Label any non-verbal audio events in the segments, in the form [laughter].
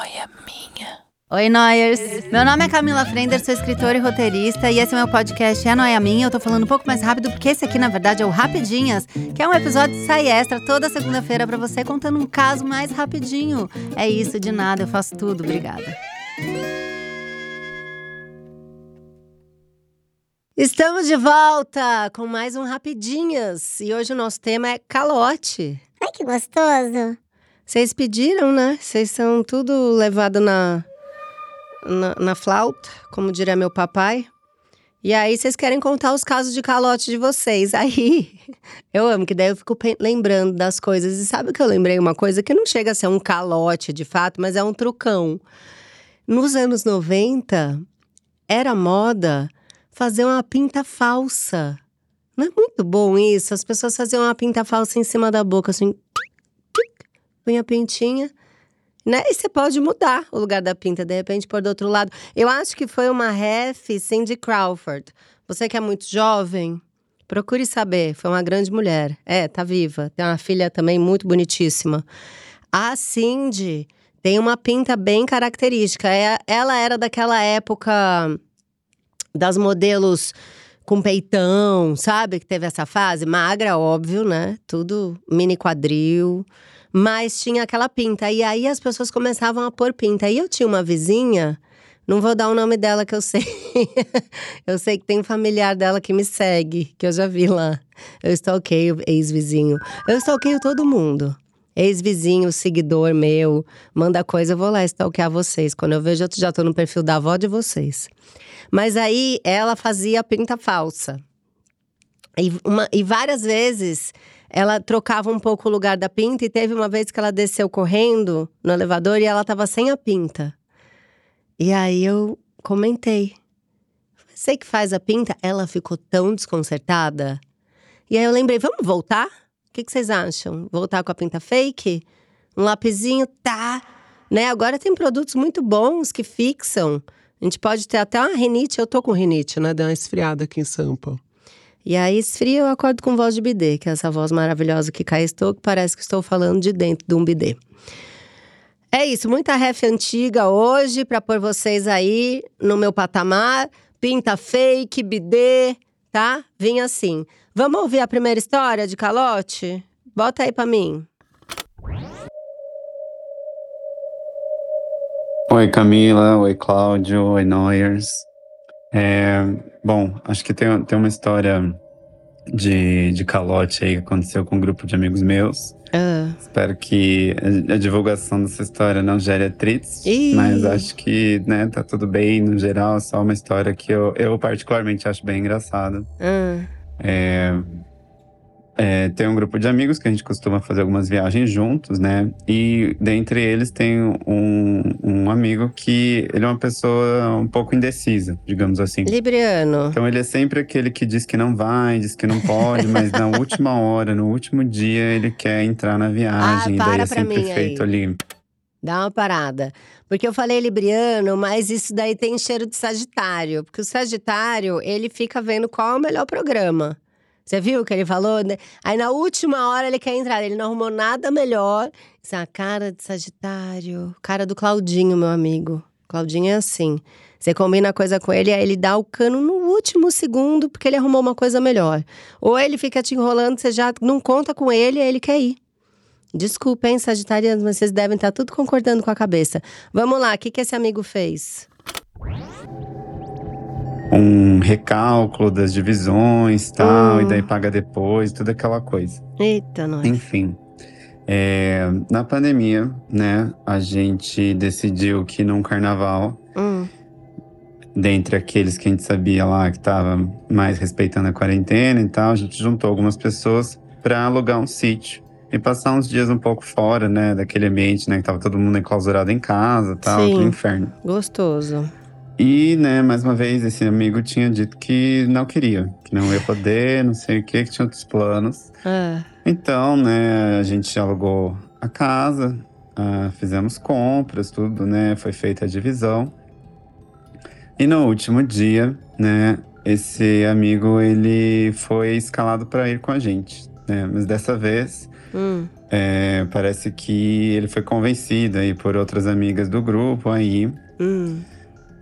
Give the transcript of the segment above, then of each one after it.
noia minha. Oi, Noyers! Meu nome é Camila Frender, sou escritora e roteirista, e esse é meu podcast É Noia Minha. Eu tô falando um pouco mais rápido, porque esse aqui, na verdade, é o Rapidinhas, que é um episódio de sai extra toda segunda-feira para você, contando um caso mais rapidinho. É isso, de nada, eu faço tudo. Obrigada. Estamos de volta com mais um Rapidinhas, e hoje o nosso tema é calote. Ai, que gostoso. Vocês pediram, né? Vocês são tudo levado na, na, na flauta, como diria meu papai. E aí vocês querem contar os casos de calote de vocês. Aí, [laughs] eu amo, que daí eu fico lembrando das coisas. E sabe que eu lembrei uma coisa que não chega a ser um calote de fato, mas é um trucão. Nos anos 90, era moda fazer uma pinta falsa. Não é muito bom isso? As pessoas faziam uma pinta falsa em cima da boca, assim punha a pintinha, né? E você pode mudar o lugar da pinta, de repente pôr do outro lado. Eu acho que foi uma ref Cindy Crawford. Você que é muito jovem, procure saber. Foi uma grande mulher. É, tá viva. Tem uma filha também muito bonitíssima. A Cindy tem uma pinta bem característica. É, ela era daquela época das modelos com peitão, sabe? Que teve essa fase. Magra, óbvio, né? Tudo mini quadril mas tinha aquela pinta. E aí as pessoas começavam a pôr pinta. E eu tinha uma vizinha, não vou dar o nome dela que eu sei. [laughs] eu sei que tem um familiar dela que me segue, que eu já vi lá. Eu stalkeio ex-vizinho. Eu stalkeio todo mundo. Ex-vizinho, seguidor meu, manda coisa, eu vou lá stalkear vocês. Quando eu vejo, eu já tô no perfil da avó de vocês. Mas aí ela fazia pinta falsa. E, uma, e várias vezes ela trocava um pouco o lugar da pinta e teve uma vez que ela desceu correndo no elevador e ela tava sem a pinta. E aí eu comentei. Você que faz a pinta, ela ficou tão desconcertada. E aí eu lembrei, vamos voltar? O que, que vocês acham? Voltar com a pinta fake? Um lapisinho, tá. Né? Agora tem produtos muito bons que fixam. A gente pode ter até uma rinite. Eu tô com rinite, né? Deu uma esfriada aqui em Sampa. E aí esfria, eu acordo com voz de bidê, que é essa voz maravilhosa que cá estou, que parece que estou falando de dentro de um bidê. É isso, muita ref antiga hoje para pôr vocês aí no meu patamar. Pinta fake, bidê, tá? Vim assim. Vamos ouvir a primeira história de calote? Bota aí para mim. Oi Camila, oi Cláudio, oi Noyers. É, bom, acho que tem, tem uma história de, de calote aí que aconteceu com um grupo de amigos meus. Uh. Espero que a, a, divulgação dessa história não gere atritos, Ih. mas acho que, né, tá tudo bem no geral, é só uma história que eu, eu particularmente acho bem engraçada. Uh. É, é, tem um grupo de amigos que a gente costuma fazer algumas viagens juntos, né? E dentre eles tem um, um amigo que ele é uma pessoa um pouco indecisa, digamos assim. Libriano. Então ele é sempre aquele que diz que não vai, diz que não pode, mas na [laughs] última hora, no último dia, ele quer entrar na viagem. Ah, e daí para é sempre feito aí. ali. Dá uma parada. Porque eu falei libriano, mas isso daí tem cheiro de sagitário. Porque o sagitário, ele fica vendo qual é o melhor programa. Você viu o que ele falou? né? Aí na última hora ele quer entrar, ele não arrumou nada melhor. Isso é a cara de Sagitário. Cara do Claudinho, meu amigo. Claudinho é assim. Você combina a coisa com ele, aí ele dá o cano no último segundo, porque ele arrumou uma coisa melhor. Ou ele fica te enrolando, você já não conta com ele, aí ele quer ir. Desculpa, hein, Sagitarianos, mas vocês devem estar tudo concordando com a cabeça. Vamos lá, o que, que esse amigo fez? Um recálculo das divisões tal, Hum. e daí paga depois, tudo aquela coisa. Eita, nós. Enfim, é, na pandemia, né, a gente decidiu que num carnaval, Hum. dentre aqueles que a gente sabia lá que tava mais respeitando a quarentena e tal, a gente juntou algumas pessoas para alugar um sítio e passar uns dias um pouco fora, né, daquele ambiente, né, que tava todo mundo enclausurado em casa, tal, Sim. aquele inferno. Gostoso. E, né, mais uma vez, esse amigo tinha dito que não queria, que não ia poder, não sei o que, que tinha outros planos. Ah, Então, né, a gente alugou a casa, ah, fizemos compras, tudo, né, foi feita a divisão. E no último dia, né, esse amigo, ele foi escalado para ir com a gente, né? Mas dessa vez Hum. é, parece que ele foi convencido aí por outras amigas do grupo aí. Hum.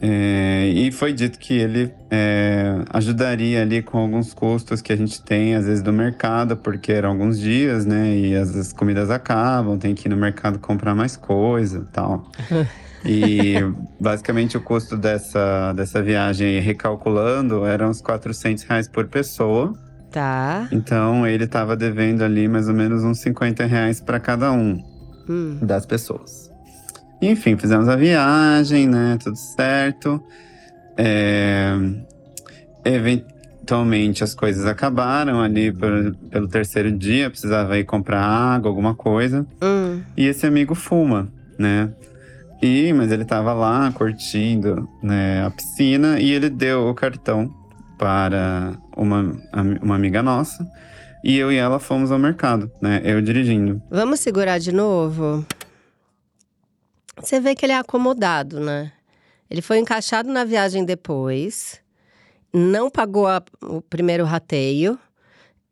É, e foi dito que ele é, ajudaria ali com alguns custos que a gente tem, às vezes, do mercado, porque eram alguns dias, né? E as, as comidas acabam, tem que ir no mercado comprar mais coisa e tal. [laughs] E basicamente o custo dessa, dessa viagem, recalculando, eram uns 400 reais por pessoa. Tá. Então ele estava devendo ali mais ou menos uns 50 reais para cada um Hum. das pessoas. Enfim, fizemos a viagem, né? Tudo certo. É, Eventualmente as coisas acabaram ali por- pelo terceiro dia, precisava ir comprar água, alguma coisa. Hum. E esse amigo fuma, né? E, mas ele tava lá curtindo né, a piscina e ele deu o cartão para uma, uma amiga nossa. E eu e ela fomos ao mercado, né? Eu dirigindo. Vamos segurar de novo? Você vê que ele é acomodado, né? Ele foi encaixado na viagem depois, não pagou a- o primeiro rateio.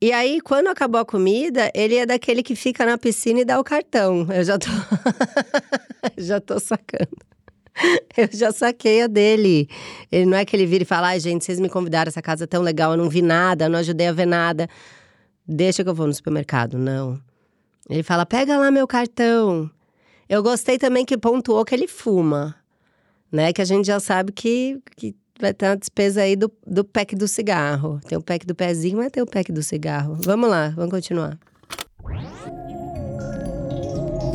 E aí, quando acabou a comida, ele é daquele que fica na piscina e dá o cartão. Eu já tô. [laughs] já tô sacando. Eu já saquei a dele. Ele não é que ele vira e fala: ai, gente, vocês me convidaram, essa casa é tão legal, eu não vi nada, eu não ajudei a ver nada. Deixa que eu vou no supermercado. Não. Ele fala: pega lá meu cartão. Eu gostei também que pontuou que ele fuma, né? Que a gente já sabe que, que vai ter uma despesa aí do, do pack do cigarro. Tem o pack do pezinho, mas tem o pack do cigarro. Vamos lá, vamos continuar.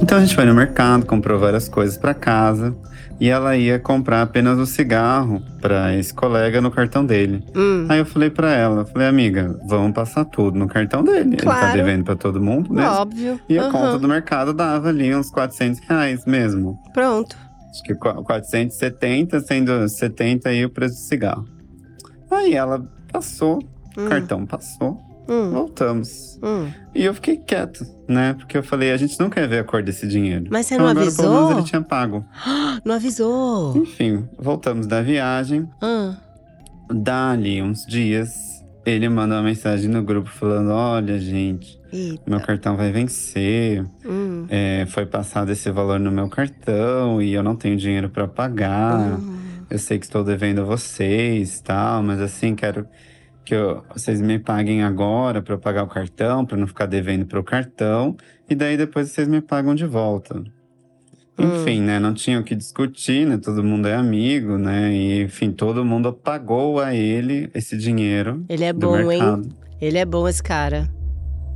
Então a gente foi no mercado, comprou várias coisas para casa. E ela ia comprar apenas o cigarro para esse colega no cartão dele. Hum, Aí eu falei para ela, falei, amiga, vamos passar tudo no cartão dele. Ele tá Claro. devendo para todo mundo mesmo. óbvio. E a Aham, conta do mercado dava ali uns 400 reais mesmo. Pronto. Acho que qu- 470, sendo 70 aí o preço do cigarro. Aí ela passou, o Hum, cartão passou, hum, voltamos. hum. E eu fiquei quieto, né? Porque eu falei, a gente não quer ver a cor desse dinheiro. Mas você então não agora, avisou? pelo menos ele tinha pago. [gasps] Não avisou. Enfim, voltamos da viagem. Ah, Dali uns dias, ele manda uma mensagem no grupo falando: Olha, gente, eita. meu cartão vai vencer. Hum, É, foi passado esse valor no meu cartão e eu não tenho dinheiro para pagar. hum. Eu sei que estou devendo a vocês, tal, mas assim quero que eu- vocês me paguem agora para eu pagar o cartão, para não ficar devendo para o cartão, e daí depois vocês me pagam de volta. Enfim, né? Não tinha o que discutir, né? Todo mundo é amigo, né? E enfim, todo mundo pagou a ele esse dinheiro Ele é bom, hein? Ele é bom, esse cara.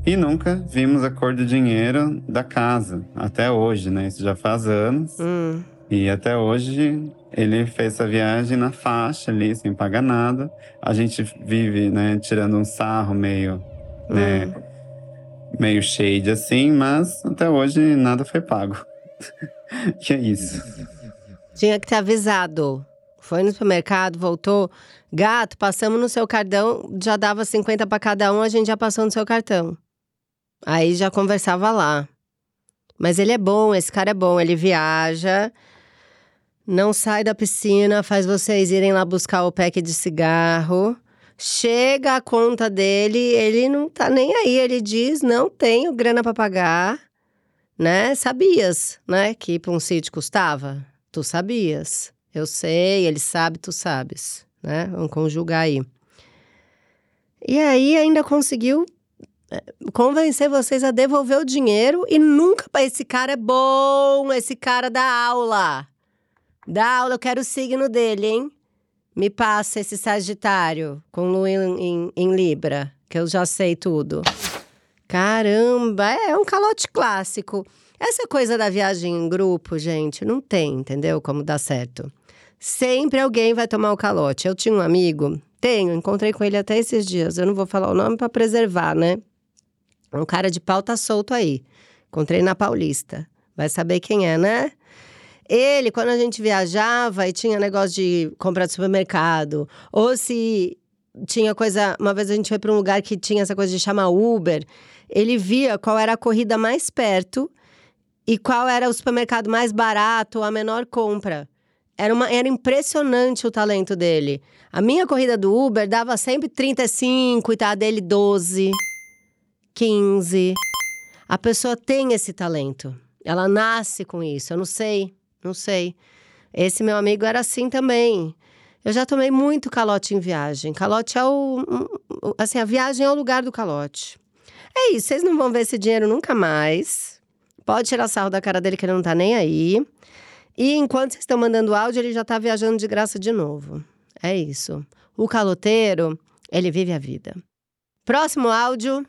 E nunca vimos a cor do dinheiro da casa, até hoje, né? Isso já faz anos. Hum. E até hoje ele fez essa viagem na faixa ali, sem pagar nada. A gente vive, né, tirando um sarro meio, né, meio shade assim, mas até hoje nada foi pago. [laughs] que é isso. Tinha que ter avisado. Foi no supermercado, voltou. Gato, passamos no seu cartão, já dava 50 pra cada um, a gente já passou no seu cartão. Aí já conversava lá. Mas ele é bom, esse cara é bom, ele viaja, não sai da piscina, faz vocês irem lá buscar o pack de cigarro. Chega a conta dele, ele não tá nem aí, ele diz: "Não tenho grana pra pagar". Né? Sabias, né, que pra um sítio custava? Tu sabias. Eu sei, ele sabe, tu sabes, né? Vamos conjugar aí. E aí ainda conseguiu é, convencer vocês a devolver o dinheiro e nunca. Esse cara é bom, esse cara dá aula. Dá aula, eu quero o signo dele, hein? Me passa esse Sagitário com Lua em, em- em Libra, que eu já sei tudo. Caramba, é um calote clássico. Essa coisa da viagem em grupo, gente, não tem, entendeu? Como dá certo. Sempre alguém vai tomar o calote. Eu tinha um amigo, tenho, encontrei com ele até esses dias. Eu não vou falar o nome para preservar, né? Um cara de pau tá solto aí. Encontrei na Paulista. Vai saber quem é, né? Ele, quando a gente viajava e tinha negócio de comprar de supermercado, ou se tinha coisa. Uma vez a gente foi para um lugar que tinha essa coisa de chamar Uber, ele via qual era a corrida mais perto e qual era o supermercado mais barato, a menor compra. Era, uma, era impressionante o talento dele. A minha corrida do Uber dava sempre 35 e tá a dele 12. 15. A pessoa tem esse talento. Ela nasce com isso. Eu não sei, não sei. Esse meu amigo era assim também. Eu já tomei muito calote em viagem. Calote é o. Assim, a viagem é o lugar do calote. É isso, vocês não vão ver esse dinheiro nunca mais. Pode tirar sarro da cara dele que ele não tá nem aí. E enquanto vocês estão mandando áudio, ele já tá viajando de graça de novo. É isso. O caloteiro, ele vive a vida. Próximo áudio.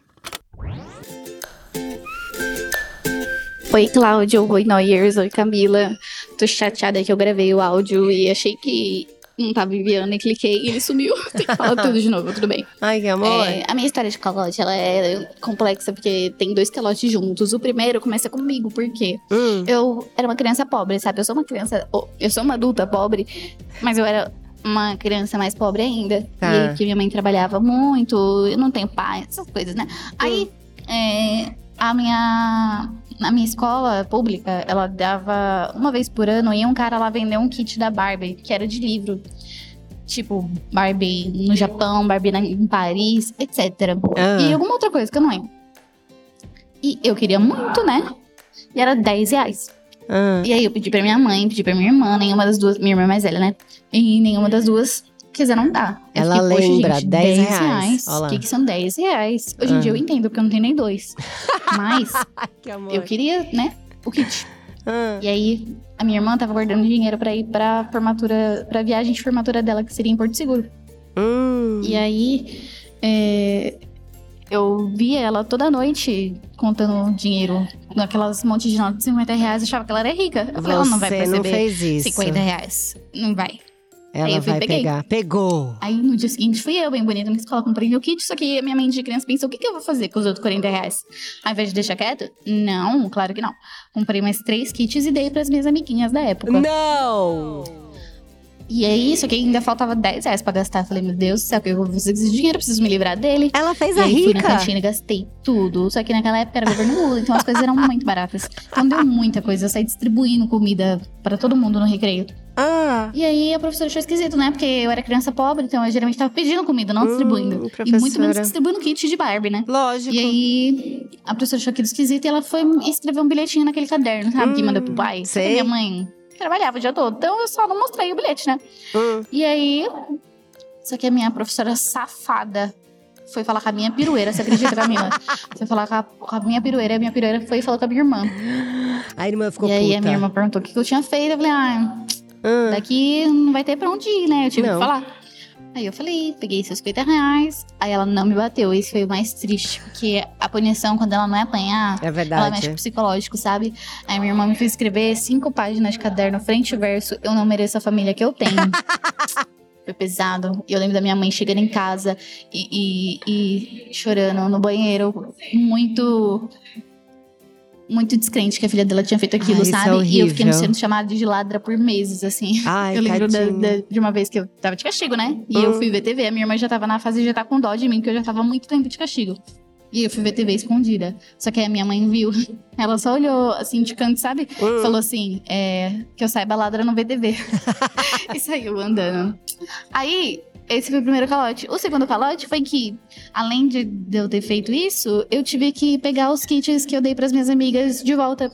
Oi, Cláudio. Oi, Noyers. Oi, Camila. Tô chateada que eu gravei o áudio e achei que não tava enviando e cliquei e ele sumiu. [laughs] Tem que falar tudo de novo, tudo bem. Ai, que amor. É, a minha história de calote, ela é complexa porque tem dois calotes juntos. O primeiro começa comigo, porque Hum, eu era uma criança pobre, sabe? Eu sou uma criança, oh, eu sou uma adulta pobre, mas eu era uma criança mais pobre ainda. Tá. E que minha mãe trabalhava muito, eu não tenho pai, essas coisas, né? Aí, é, a minha. Na minha escola pública, ela dava uma vez por ano, ia um cara lá vender um kit da Barbie, que era de livro. Tipo, Barbie no Japão, Barbie na- em Paris, etc. Ah. E alguma outra coisa que eu não lembro. E eu queria muito, né? E era 10 reais. ah. E aí eu pedi pra minha mãe, pedi pra minha irmã, nenhuma das duas. Minha irmã é mais velha, né? E nenhuma das duas quiseram dar. Eu Ela fiquei, "Poxa, lembra, gente, 10 reais. Olha O que, que são 10 reais? Hoje em Ah. dia eu entendo, porque eu não tenho nem dois. [laughs] Mas Que eu queria, né? O kit. Ah, E aí a minha irmã tava guardando dinheiro pra ir pra formatura, pra viagem de formatura dela, que seria em Porto Seguro. hum. E aí, é, eu via ela toda noite contando dinheiro naquelas monte de notas de 50 reais. Achava que ela era rica. Eu falei, ela não vai Você não perceber fez isso. 50 reais. Não vai. Ela vai peguei. pegar. Pegou. Aí no dia seguinte fui eu, bem bonita, na escola, comprei meu kit. Só que minha mãe de criança pensou: o que, que eu vou fazer com os outros 40 reais? Ao invés de deixar quieto? Não, claro que não. Comprei mais três kits e dei pras minhas amiguinhas da época. Não! E aí, só que ainda faltava 10 reais pra gastar. Eu Falei, meu Deus do céu, que eu vou fazer esse dinheiro? Preciso me livrar dele. Ela fez E a aí fui na rica. cantina e gastei tudo. Só que naquela época era governo Lula, então as coisas eram muito baratas. Então deu muita coisa. Eu saí distribuindo comida pra todo mundo no recreio. Ah, E aí a professora achou esquisito, né? Porque eu era criança pobre, então eu geralmente tava pedindo comida, não Hum, distribuindo. E muito menos distribuindo kit de Barbie, né? lógico. E aí a professora achou aquilo esquisito e ela foi escrever um bilhetinho naquele caderno, sabe? que Hum, manda pro pai. Que sei. minha mãe trabalhava o dia todo. Então eu só não mostrei o bilhete, né? Hum. E aí. Só que a minha professora safada foi falar com a minha pirueira, você acredita, Camila? [laughs] foi falar com a, com a minha pirueira, e a minha pirueira foi e falou com a minha irmã. A irmã ficou e aí puta. a minha irmã perguntou o que, que eu tinha feito. Eu falei, ah, Ah, daqui não vai ter pra onde ir, né? Eu tive Não. que falar. Aí eu falei, peguei seus 50 reais. Aí ela não me bateu. Esse foi o mais triste, porque a punição, quando ela não é apanhar, é ela mexe verdade. com o psicológico, sabe? Aí minha irmã me fez escrever cinco páginas de caderno, frente e verso. Eu não mereço a família que eu tenho. [laughs] Foi pesado. Eu lembro da minha mãe chegando em casa e, e- e chorando no banheiro, muito. Muito descrente que a filha dela tinha feito aquilo, Ai, isso é sabe? e eu fiquei sendo chamada de ladra por meses, assim. Ai, eu lembro da- da- de uma vez que eu tava de castigo, né? E Hum. eu fui ver TV. A minha irmã já tava na fase de já tá com dó de mim, porque eu já tava muito tempo de castigo. E eu fui ver TV escondida. Só que aí a minha mãe viu. [laughs] Ela só olhou assim de canto, sabe? Hum. Falou assim: é, que eu saiba, ladra não vê TV. [laughs] e saiu andando. Aí, esse foi o primeiro calote. O segundo calote foi que, além de, eu ter feito isso, eu tive que pegar os kits que eu dei pras minhas amigas de volta,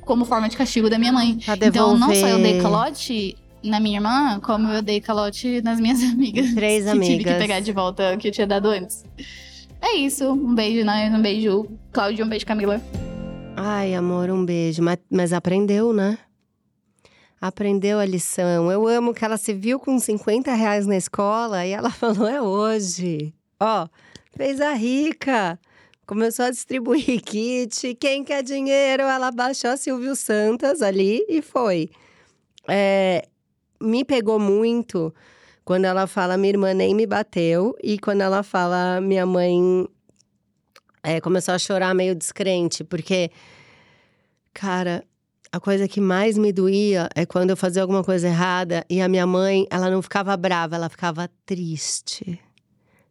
como forma de castigo da minha mãe. Então, não só eu dei calote na minha irmã, como eu dei calote nas minhas [laughs] amigas. Três que tive que amigas. pegar de volta o que eu tinha dado antes. É isso. Um beijo, nós. Um beijo, Cláudio. Um beijo, Camila. Ai, amor, um beijo. Mas, mas aprendeu, né? Aprendeu a lição. Eu amo que ela se viu com 50 reais na escola e ela [laughs] falou: é hoje. Ó, fez a rica. Começou a distribuir [laughs] kit. Quem quer dinheiro? Ela baixou a Silvio Santos ali e foi. É, me pegou muito quando ela fala: minha irmã nem me bateu. E quando ela fala: minha mãe é, começou a chorar meio descrente, porque, cara, a coisa que mais me doía é quando eu fazia alguma coisa errada e a minha mãe, ela não ficava brava, ela ficava triste.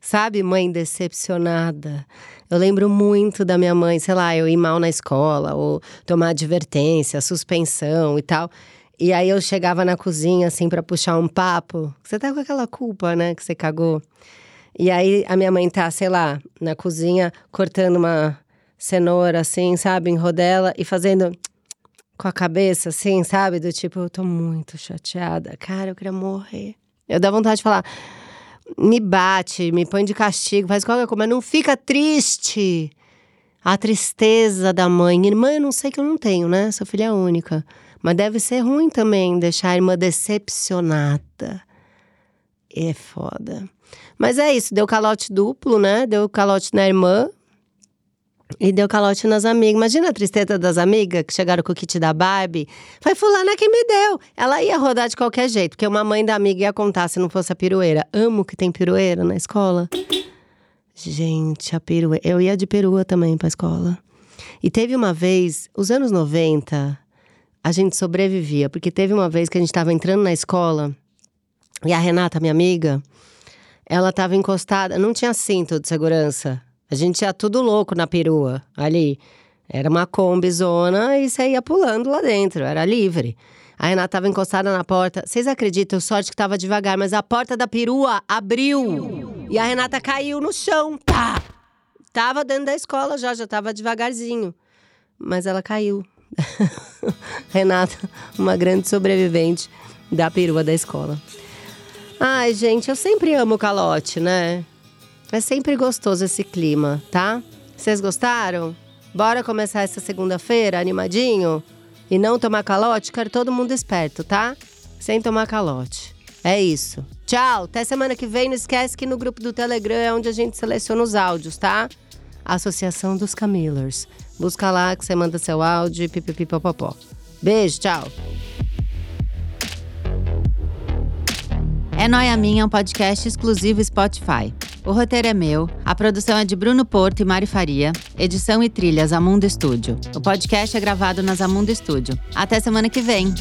Sabe, mãe decepcionada. Eu lembro muito da minha mãe, sei lá, eu ir mal na escola, ou tomar advertência, suspensão e tal. E aí eu chegava na cozinha, assim, pra puxar um papo. Você tá com aquela culpa, né, que você cagou. E aí a minha mãe tá, sei lá, na cozinha, cortando uma cenoura assim, sabe, em rodela e fazendo com a cabeça assim, sabe? Do tipo, eu tô muito chateada. Cara, eu queria morrer. Eu dá vontade de falar, me bate, me põe de castigo, faz qualquer coisa, mas não fica triste. A tristeza da mãe. Irmã, eu não sei que eu não tenho, né? Sou filha única. Mas deve ser ruim também deixar a irmã decepcionada. É foda. Mas é isso, deu calote duplo, né? Deu calote na irmã, e deu calote nas amigas. Imagina a tristeza das amigas que chegaram com o kit da Barbie. Foi fulana que me deu. Ela ia rodar de qualquer jeito, porque uma mãe da amiga ia contar se não fosse a pirueira. Amo que tem pirueira na escola. Gente, a pirueira. Eu ia de perua também pra escola. E teve uma vez, os anos 90, a gente sobrevivia, porque teve uma vez que a gente tava entrando na escola e a Renata, minha amiga, ela tava encostada, não tinha cinto de segurança. A gente ia tudo louco na perua, ali. Era uma combizona e você ia pulando lá dentro, era livre. A Renata tava encostada na porta. Vocês acreditam? Sorte que tava devagar, mas a porta da perua abriu. E a Renata caiu no chão. Tá! Tava dentro da escola já, já tava devagarzinho. Mas ela caiu. [laughs] Renata, uma grande sobrevivente da perua da escola. Ai, gente, eu sempre amo calote, né? É sempre gostoso esse clima, tá? Vocês gostaram? Bora começar essa segunda-feira animadinho? E não tomar calote? Quero todo mundo esperto, tá? Sem tomar calote. É isso. Tchau, até semana que vem. Não esquece que no grupo do Telegram é onde a gente seleciona os áudios, tá? Associação dos Camillers. Busca lá que você manda seu áudio e pipipipopopó. Beijo, tchau. É Noia Minha um podcast exclusivo Spotify. O roteiro é meu, a produção é de Bruno Porto e Mari Faria, edição e trilhas Amundo Estúdio. O podcast é gravado nas Amundo Estúdio. Até semana que vem!